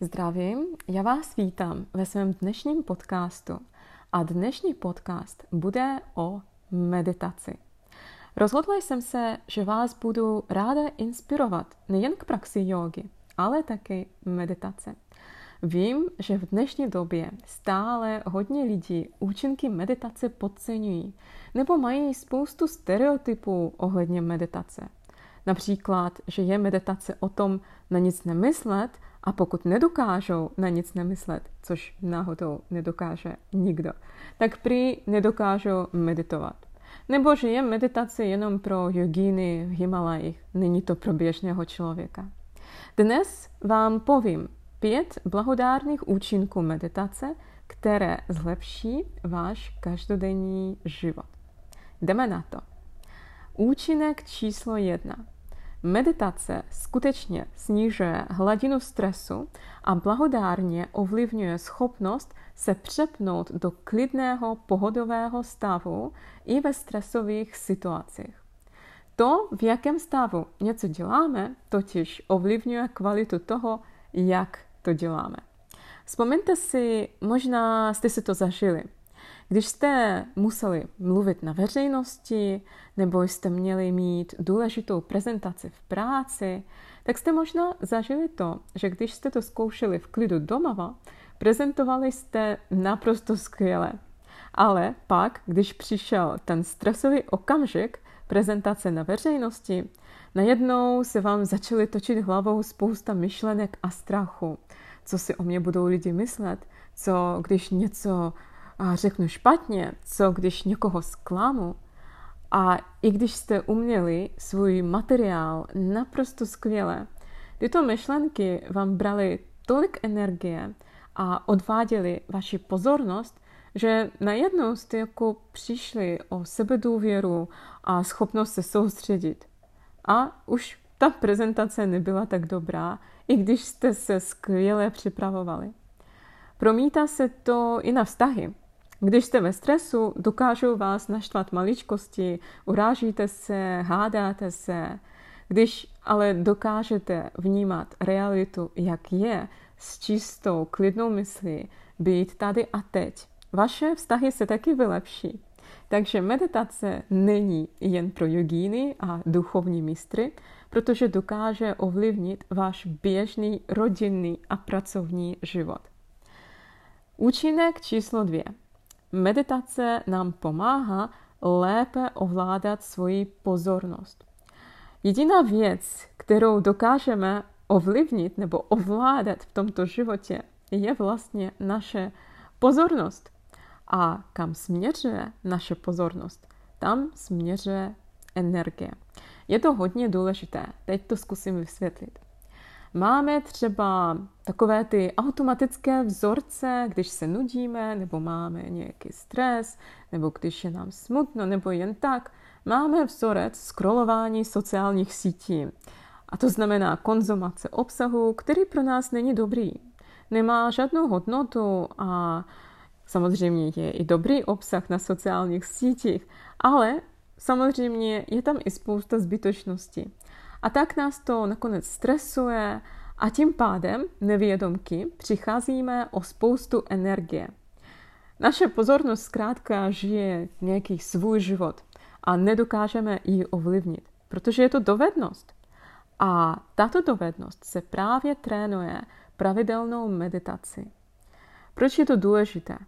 Zdravím, já vás vítám ve svém dnešním podcastu a dnešní podcast bude o meditaci. Rozhodla jsem se, že vás budu ráda inspirovat nejen k praxi jogy, ale taky meditace. Vím, že v dnešní době stále hodně lidí účinky meditace podceňují nebo mají spoustu stereotypů ohledně meditace. Například, že je meditace o tom na nic nemyslet a pokud nedokážou na nic nemyslet, což náhodou nedokáže nikdo, tak prý nedokážou meditovat. Nebo že je meditace jenom pro jogíny v Himalajích, není to pro běžného člověka. Dnes vám povím pět blahodárných účinků meditace, které zlepší váš každodenní život. Jdeme na to. Účinek číslo jedna. Meditace skutečně snižuje hladinu stresu a blahodárně ovlivňuje schopnost se přepnout do klidného pohodového stavu i ve stresových situacích. To, v jakém stavu něco děláme, totiž ovlivňuje kvalitu toho, jak to děláme. Vzpomeňte si, možná jste si to zažili. Když jste museli mluvit na veřejnosti nebo jste měli mít důležitou prezentaci v práci, tak jste možná zažili to, že když jste to zkoušeli v klidu domova, prezentovali jste naprosto skvěle. Ale pak, když přišel ten stresový okamžik prezentace na veřejnosti, najednou se vám začaly točit hlavou spousta myšlenek a strachu. Co si o mě budou lidi myslet? Co když něco řeknu špatně, co když někoho zklamu. A i když jste uměli svůj materiál naprosto skvěle, tyto myšlenky vám brali tolik energie a odváděli vaši pozornost, že najednou jste jako přišli o sebedůvěru a schopnost se soustředit. A už ta prezentace nebyla tak dobrá, i když jste se skvěle připravovali. Promítá se to i na vztahy. Když jste ve stresu, dokážou vás naštvat maličkosti, urážíte se, hádáte se. Když ale dokážete vnímat realitu, jak je, s čistou, klidnou myslí, být tady a teď, vaše vztahy se taky vylepší. Takže meditace není jen pro jogíny a duchovní mistry, protože dokáže ovlivnit váš běžný rodinný a pracovní život. Účinek číslo dvě. Meditace nám pomáhá lépe ovládat svoji pozornost. Jediná věc, kterou dokážeme ovlivnit nebo ovládat v tomto životě, je vlastně naše pozornost. A kam směřuje naše pozornost? Tam směřuje energie. Je to hodně důležité. Teď to zkusím vysvětlit. Máme třeba takové ty automatické vzorce, když se nudíme, nebo máme nějaký stres, nebo když je nám smutno, nebo jen tak. Máme vzorec scrollování sociálních sítí. A to znamená konzumace obsahu, který pro nás není dobrý. Nemá žádnou hodnotu a samozřejmě je i dobrý obsah na sociálních sítích, ale samozřejmě je tam i spousta zbytočností. A tak nás to nakonec stresuje a tím pádem nevědomky přicházíme o spoustu energie. Naše pozornost zkrátka žije nějaký svůj život a nedokážeme ji ovlivnit, protože je to dovednost. A tato dovednost se právě trénuje pravidelnou meditaci. Proč je to důležité?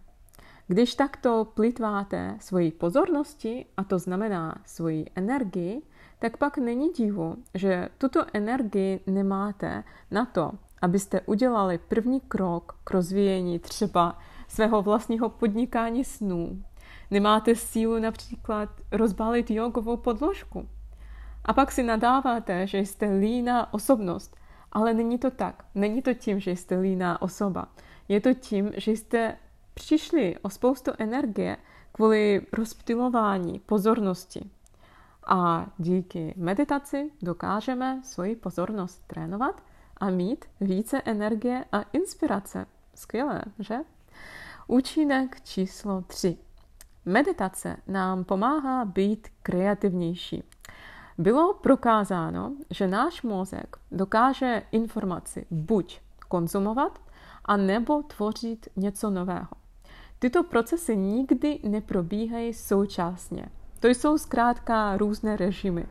Když takto plitváte svoji pozornosti, a to znamená svoji energii, tak pak není divu, že tuto energii nemáte na to, abyste udělali první krok k rozvíjení třeba svého vlastního podnikání snů. Nemáte sílu například rozbalit jogovou podložku. A pak si nadáváte, že jste líná osobnost. Ale není to tak. Není to tím, že jste líná osoba. Je to tím, že jste přišli o spoustu energie kvůli rozptilování pozornosti. A díky meditaci dokážeme svoji pozornost trénovat a mít více energie a inspirace. Skvělé, že? Účinek číslo 3. Meditace nám pomáhá být kreativnější. Bylo prokázáno, že náš mozek dokáže informaci buď konzumovat a nebo tvořit něco nového. Tyto procesy nikdy neprobíhají současně. To jsou zkrátka různé režimy.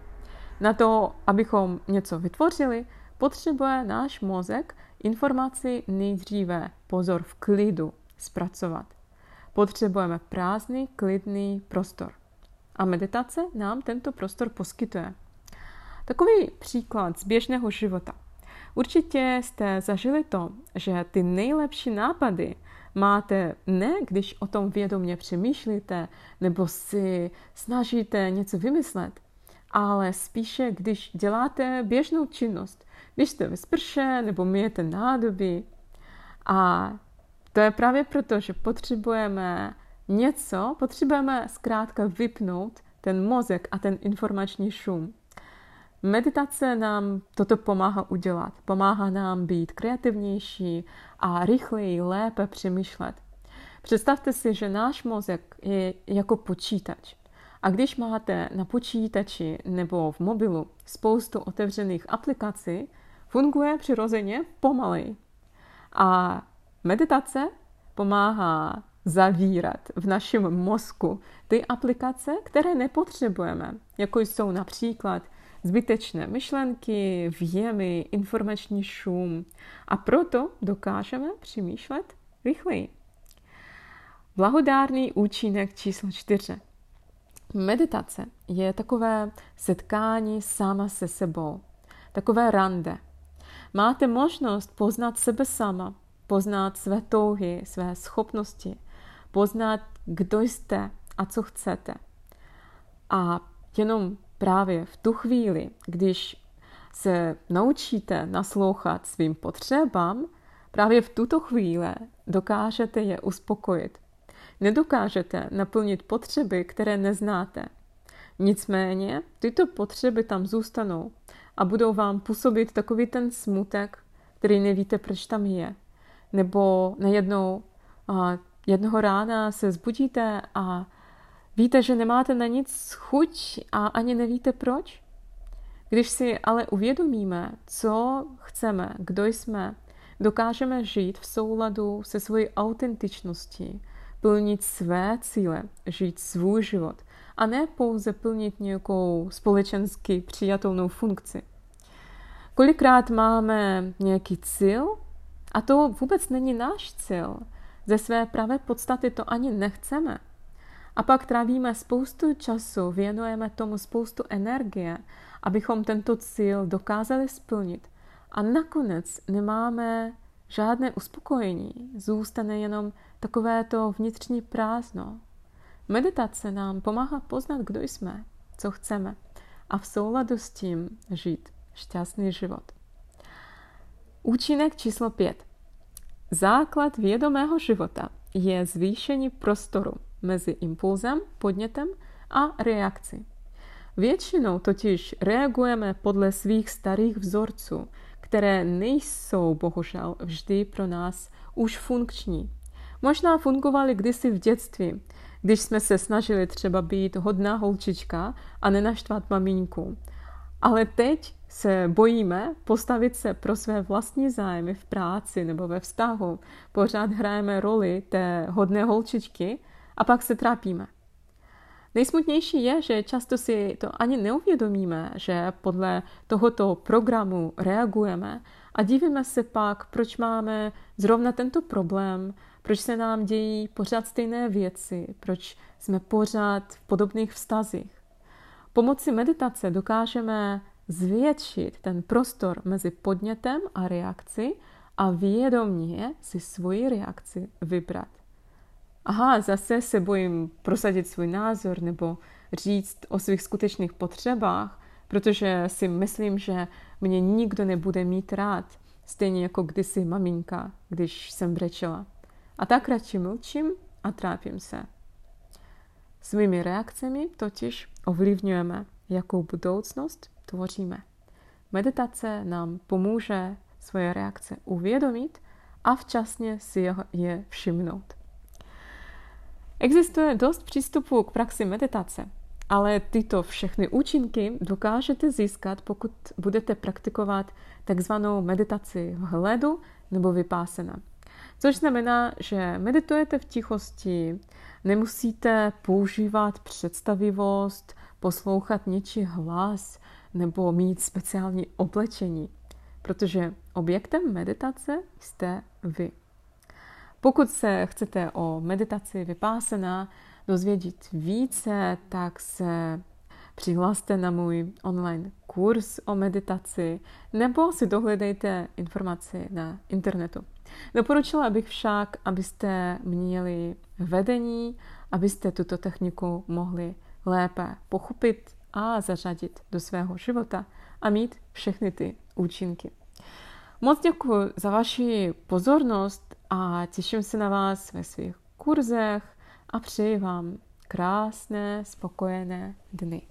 Na to, abychom něco vytvořili, potřebuje náš mozek informaci nejdříve, pozor, v klidu zpracovat. Potřebujeme prázdný, klidný prostor. A meditace nám tento prostor poskytuje. Takový příklad z běžného života. Určitě jste zažili to, že ty nejlepší nápady máte ne, když o tom vědomě přemýšlíte nebo si snažíte něco vymyslet, ale spíše, když děláte běžnou činnost, když jste ve sprše nebo myjete nádoby. A to je právě proto, že potřebujeme něco, potřebujeme zkrátka vypnout ten mozek a ten informační šum. Meditace nám toto pomáhá udělat. Pomáhá nám být kreativnější a rychleji, lépe přemýšlet. Představte si, že náš mozek je jako počítač. A když máte na počítači nebo v mobilu spoustu otevřených aplikací, funguje přirozeně pomalej. A meditace pomáhá zavírat v našem mozku ty aplikace, které nepotřebujeme, jako jsou například zbytečné myšlenky, věmy, informační šum. A proto dokážeme přemýšlet rychleji. Blahodárný účinek číslo čtyři. Meditace je takové setkání sama se sebou, takové rande. Máte možnost poznat sebe sama, poznat své touhy, své schopnosti, poznat, kdo jste a co chcete. A jenom právě v tu chvíli, když se naučíte naslouchat svým potřebám, právě v tuto chvíli dokážete je uspokojit. Nedokážete naplnit potřeby, které neznáte. Nicméně tyto potřeby tam zůstanou a budou vám působit takový ten smutek, který nevíte, proč tam je. Nebo najednou jednoho rána se zbudíte a víte, že nemáte na nic chuť a ani nevíte proč. Když si ale uvědomíme, co chceme, kdo jsme, dokážeme žít v souladu se svojí autentičností, plnit své cíle, žít svůj život a ne pouze plnit nějakou společensky přijatelnou funkci. Kolikrát máme nějaký cíl a to vůbec není náš cíl. Ze své pravé podstaty to ani nechceme. A pak trávíme spoustu času, věnujeme tomu spoustu energie, abychom tento cíl dokázali splnit. A nakonec nemáme žádné uspokojení, zůstane jenom takové to vnitřní prázdno. Meditace nám pomáhá poznat, kdo jsme, co chceme a v souladu s tím žít šťastný život. Účinek číslo 5. Základ vědomého života je zvýšení prostoru mezi impulzem, podnětem a reakcí. Většinou totiž reagujeme podle svých starých vzorců, které nejsou bohužel vždy pro nás už funkční. Možná fungovaly kdysi v dětství, když jsme se snažili třeba být hodná holčička a nenaštvat mamínku. Ale teď se bojíme postavit se pro své vlastní zájmy v práci nebo ve vztahu. Pořád hrajeme roli té hodné holčičky a pak se trápíme. Nejsmutnější je, že často si to ani neuvědomíme, že podle tohoto programu reagujeme a divíme se pak, proč máme zrovna tento problém, proč se nám dějí pořád stejné věci, proč jsme pořád v podobných vztazích. Pomocí meditace dokážeme zvětšit ten prostor mezi podnětem a reakcí a vědomně si svoji reakci vybrat aha, zase se bojím prosadit svůj názor nebo říct o svých skutečných potřebách, protože si myslím, že mě nikdo nebude mít rád, stejně jako kdysi maminka, když jsem brečela. A tak radši mlčím a trápím se. Svými reakcemi totiž ovlivňujeme, jakou budoucnost tvoříme. Meditace nám pomůže svoje reakce uvědomit a včasně si je všimnout. Existuje dost přístupů k praxi meditace, ale tyto všechny účinky dokážete získat, pokud budete praktikovat takzvanou meditaci hledu nebo vypásena. Což znamená, že meditujete v tichosti, nemusíte používat představivost, poslouchat něčí hlas nebo mít speciální oblečení, protože objektem meditace jste vy. Pokud se chcete o meditaci vypásená dozvědět více, tak se přihlaste na můj online kurz o meditaci nebo si dohledejte informaci na internetu. Doporučila bych však, abyste měli vedení, abyste tuto techniku mohli lépe pochopit a zařadit do svého života a mít všechny ty účinky. Moc děkuji za vaši pozornost a těším se na vás ve svých kurzech a přeji vám krásné, spokojené dny.